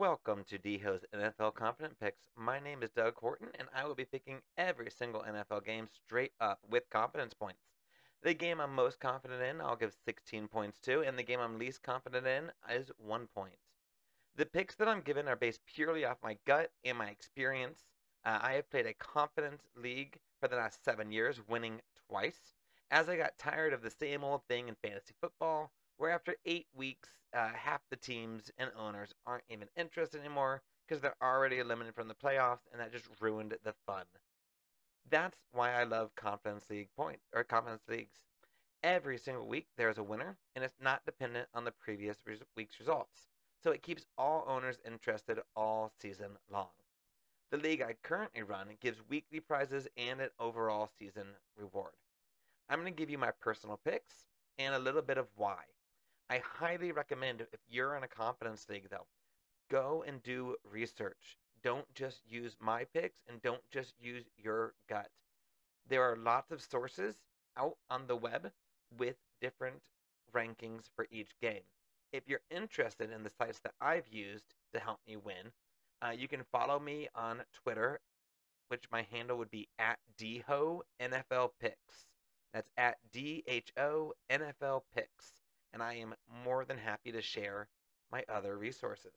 Welcome to DHO's NFL Confident Picks. My name is Doug Horton, and I will be picking every single NFL game straight up with confidence points. The game I'm most confident in, I'll give 16 points to, and the game I'm least confident in is 1 point. The picks that I'm given are based purely off my gut and my experience. Uh, I have played a confidence league for the last seven years, winning twice, as I got tired of the same old thing in fantasy football, where after eight weeks, uh, half the teams and owners aren't even interested anymore because they're already eliminated from the playoffs, and that just ruined the fun. That's why I love confidence league point or confidence leagues. Every single week there's a winner, and it's not dependent on the previous week's results. So it keeps all owners interested all season long. The league I currently run gives weekly prizes and an overall season reward. I'm going to give you my personal picks and a little bit of why. I highly recommend if you're in a confidence league, though, go and do research. Don't just use my picks and don't just use your gut. There are lots of sources out on the web with different rankings for each game. If you're interested in the sites that I've used to help me win, uh, you can follow me on Twitter, which my handle would be at DHO NFL Picks. That's at D H O NFL Picks and I am more than happy to share my other resources.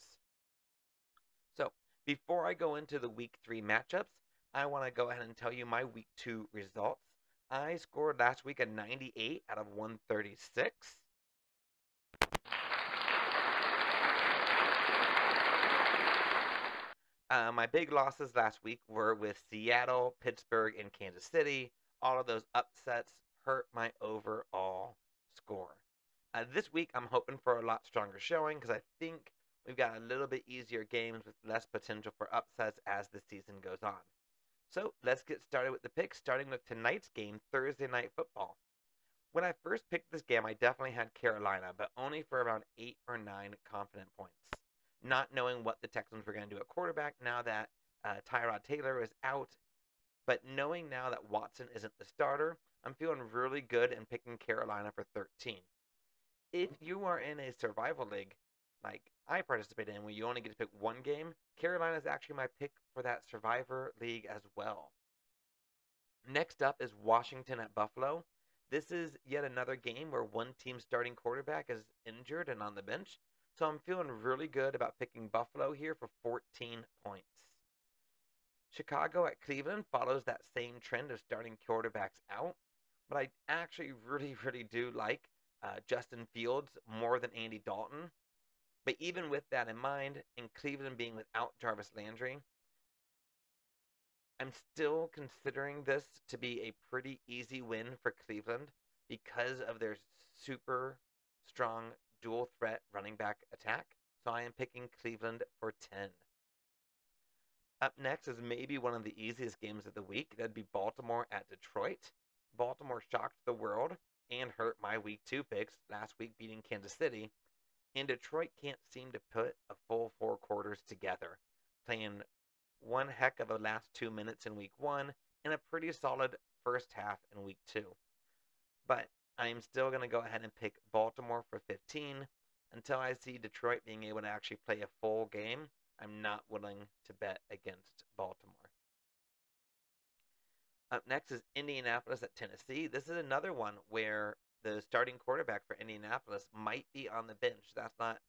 So, before I go into the week three matchups, I want to go ahead and tell you my week two results. I scored last week a 98 out of 136. Uh, my big losses last week were with Seattle, Pittsburgh, and Kansas City. All of those upsets hurt my overall score. Uh, this week, I'm hoping for a lot stronger showing because I think we've got a little bit easier games with less potential for upsets as the season goes on. So let's get started with the picks, starting with tonight's game, Thursday Night Football. When I first picked this game, I definitely had Carolina, but only for around eight or nine confident points. Not knowing what the Texans were going to do at quarterback now that uh, Tyrod Taylor is out, but knowing now that Watson isn't the starter, I'm feeling really good in picking Carolina for 13 if you are in a survival league, like I participate in, where you only get to pick one game, Carolina is actually my pick for that survivor league as well. Next up is Washington at Buffalo. This is yet another game where one team's starting quarterback is injured and on the bench. So I'm feeling really good about picking Buffalo here for 14 points. Chicago at Cleveland follows that same trend of starting quarterbacks out, but I actually really, really do like uh, Justin Fields more than Andy Dalton. But even with that in mind, in Cleveland being without Jarvis Landry, I'm still considering this to be a pretty easy win for Cleveland because of their super strong dual threat running back attack. So I am picking Cleveland for 10. Up next is maybe one of the easiest games of the week. That'd be Baltimore at Detroit. Baltimore shocked the world and hurt my week two picks last week beating Kansas City. And Detroit can't seem to put a full four quarters together, playing one heck of a last two minutes in week one and a pretty solid first half in week two. But I am still going to go ahead and pick Baltimore for 15 until I see Detroit being able to actually play a full game. I'm not willing to bet against Baltimore. Up next is Indianapolis at Tennessee. This is another one where the starting quarterback for Indianapolis might be on the bench. That's not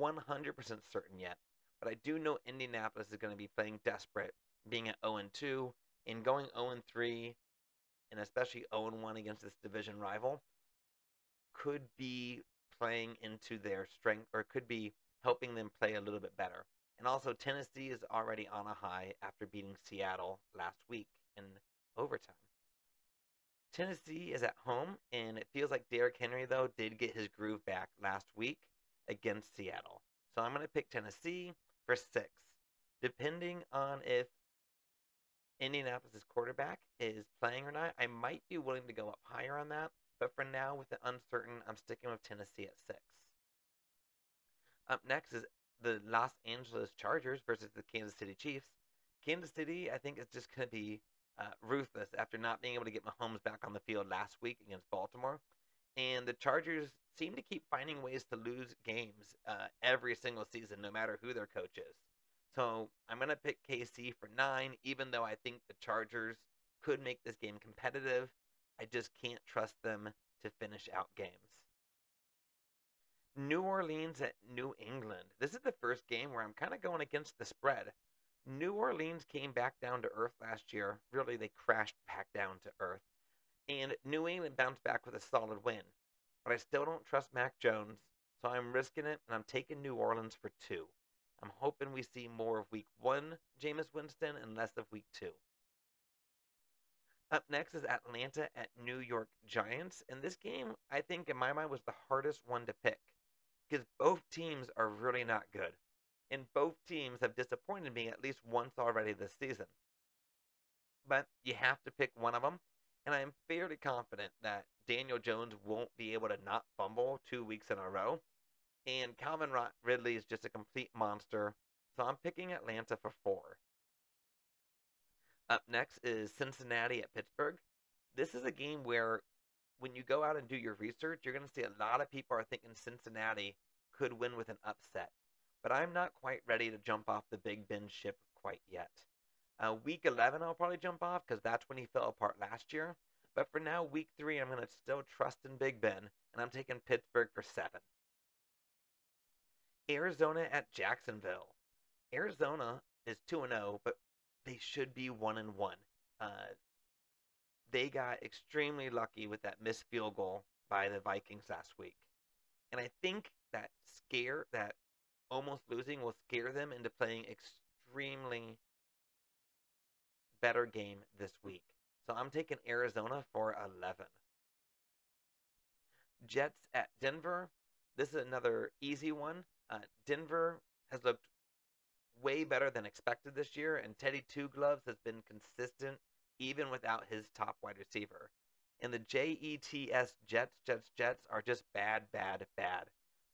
100% certain yet. But I do know Indianapolis is going to be playing desperate, being at 0 2 and going 0 3, and especially 0 1 against this division rival, could be playing into their strength or could be helping them play a little bit better. And also, Tennessee is already on a high after beating Seattle last week in overtime. Tennessee is at home, and it feels like Derrick Henry, though, did get his groove back last week against Seattle. So I'm going to pick Tennessee for six. Depending on if Indianapolis' quarterback is playing or not, I might be willing to go up higher on that. But for now, with the uncertain, I'm sticking with Tennessee at six. Up next is the Los Angeles Chargers versus the Kansas City Chiefs. Kansas City, I think, is just going to be uh, ruthless after not being able to get Mahomes back on the field last week against Baltimore. And the Chargers seem to keep finding ways to lose games uh, every single season, no matter who their coach is. So I'm going to pick KC for nine, even though I think the Chargers could make this game competitive. I just can't trust them to finish out games. New Orleans at New England. This is the first game where I'm kind of going against the spread. New Orleans came back down to earth last year. Really, they crashed back down to earth. And New England bounced back with a solid win. But I still don't trust Mac Jones, so I'm risking it and I'm taking New Orleans for two. I'm hoping we see more of week one Jameis Winston and less of week two. Up next is Atlanta at New York Giants. And this game, I think, in my mind, was the hardest one to pick because both teams are really not good. And both teams have disappointed me at least once already this season. But you have to pick one of them. And I am fairly confident that Daniel Jones won't be able to not fumble two weeks in a row. And Calvin Ridley is just a complete monster. So I'm picking Atlanta for four. Up next is Cincinnati at Pittsburgh. This is a game where when you go out and do your research, you're going to see a lot of people are thinking Cincinnati could win with an upset. But I'm not quite ready to jump off the Big Ben ship quite yet. Uh, week 11, I'll probably jump off because that's when he fell apart last year. But for now, week 3, I'm going to still trust in Big Ben, and I'm taking Pittsburgh for 7. Arizona at Jacksonville. Arizona is 2 0, but they should be 1 and 1. Uh, they got extremely lucky with that missed field goal by the Vikings last week. And I think that scare, that almost losing, will scare them into playing extremely better game this week. So I'm taking Arizona for 11. Jets at Denver. This is another easy one. Uh, Denver has looked way better than expected this year, and Teddy Two Gloves has been consistent even without his top wide receiver. And the JETS Jets, Jets, Jets are just bad, bad, bad.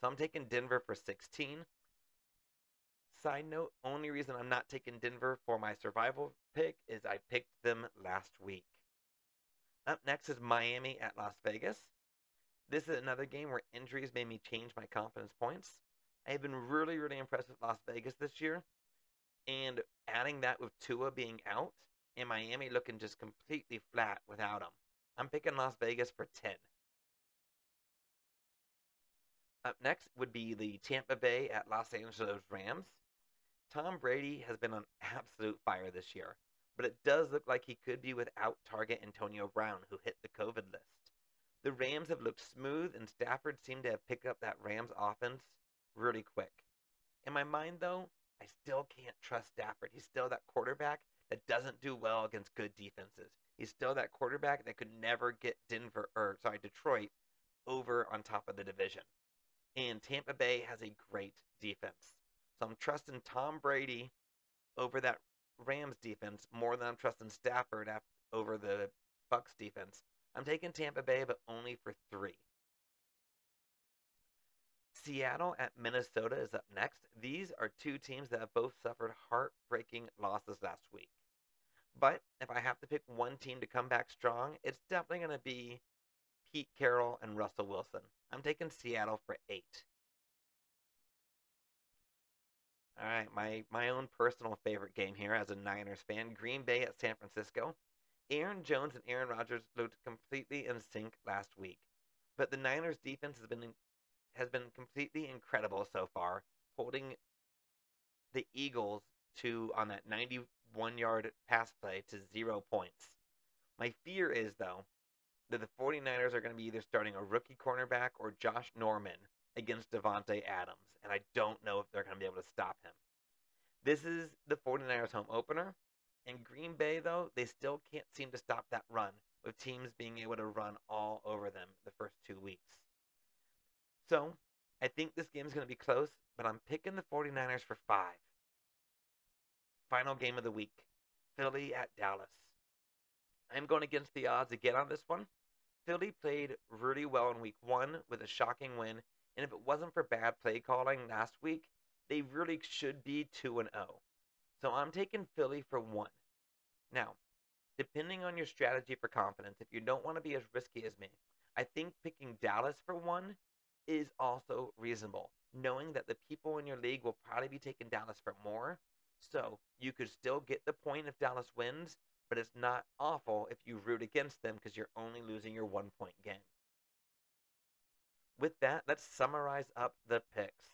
So I'm taking Denver for 16. Side note, only reason I'm not taking Denver for my survival pick is I picked them last week. Up next is Miami at Las Vegas. This is another game where injuries made me change my confidence points. I have been really, really impressed with Las Vegas this year. And adding that with Tua being out and Miami looking just completely flat without him. I'm picking Las Vegas for 10. Up next would be the Tampa Bay at Los Angeles Rams. Tom Brady has been on absolute fire this year, but it does look like he could be without target Antonio Brown, who hit the COVID list. The Rams have looked smooth, and Stafford seemed to have picked up that Rams offense really quick. In my mind, though, I still can't trust Stafford. He's still that quarterback that doesn't do well against good defenses. He's still that quarterback that could never get Denver or sorry Detroit over on top of the division. And Tampa Bay has a great defense. So I'm trusting Tom Brady over that Rams defense more than I'm trusting Stafford over the Bucs defense. I'm taking Tampa Bay, but only for three. Seattle at Minnesota is up next. These are two teams that have both suffered heartbreaking losses last week. But if I have to pick one team to come back strong, it's definitely going to be Pete Carroll and Russell Wilson. I'm taking Seattle for eight. All right, my, my own personal favorite game here as a Niners fan Green Bay at San Francisco. Aaron Jones and Aaron Rodgers looked completely in sync last week, but the Niners defense has been has been completely incredible so far, holding the Eagles to on that 91 yard pass play to zero points. My fear is, though, that the 49ers are going to be either starting a rookie cornerback or Josh Norman against Davante Adams, and I don't know if they're going to be able to stop him. This is the 49ers home opener, and Green Bay, though, they still can't seem to stop that run, with teams being able to run all over them the first two weeks. So, I think this game is going to be close, but I'm picking the 49ers for five. Final game of the week Philly at Dallas. I'm going against the odds again on this one. Philly played really well in week one with a shocking win, and if it wasn't for bad play calling last week, they really should be 2 and 0. So I'm taking Philly for one. Now, depending on your strategy for confidence, if you don't want to be as risky as me, I think picking Dallas for one is also reasonable, knowing that the people in your league will probably be taking Dallas for more. So you could still get the point if Dallas wins, but it's not awful if you root against them because you're only losing your one point game. With that, let's summarize up the picks.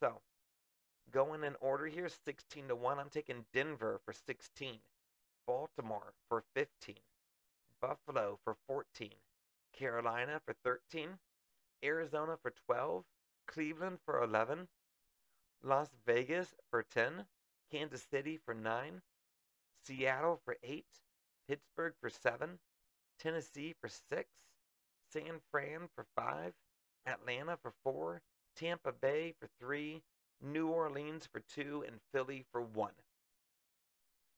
So, going in order here 16 to 1, I'm taking Denver for 16, Baltimore for 15, Buffalo for 14, Carolina for 13, Arizona for 12, Cleveland for 11, Las Vegas for 10, Kansas City for 9, Seattle for 8, Pittsburgh for 7, Tennessee for 6, San Fran for 5, Atlanta for 4, Tampa Bay for 3, New Orleans for 2, and Philly for 1.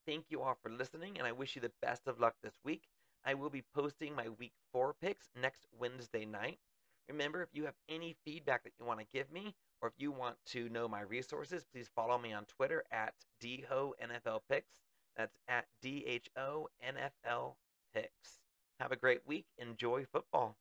Thank you all for listening, and I wish you the best of luck this week. I will be posting my week 4 picks next Wednesday night. Remember, if you have any feedback that you want to give me, or if you want to know my resources, please follow me on Twitter at DHONFLPicks. That's at DHONFL Picks. Have a great week. Enjoy football.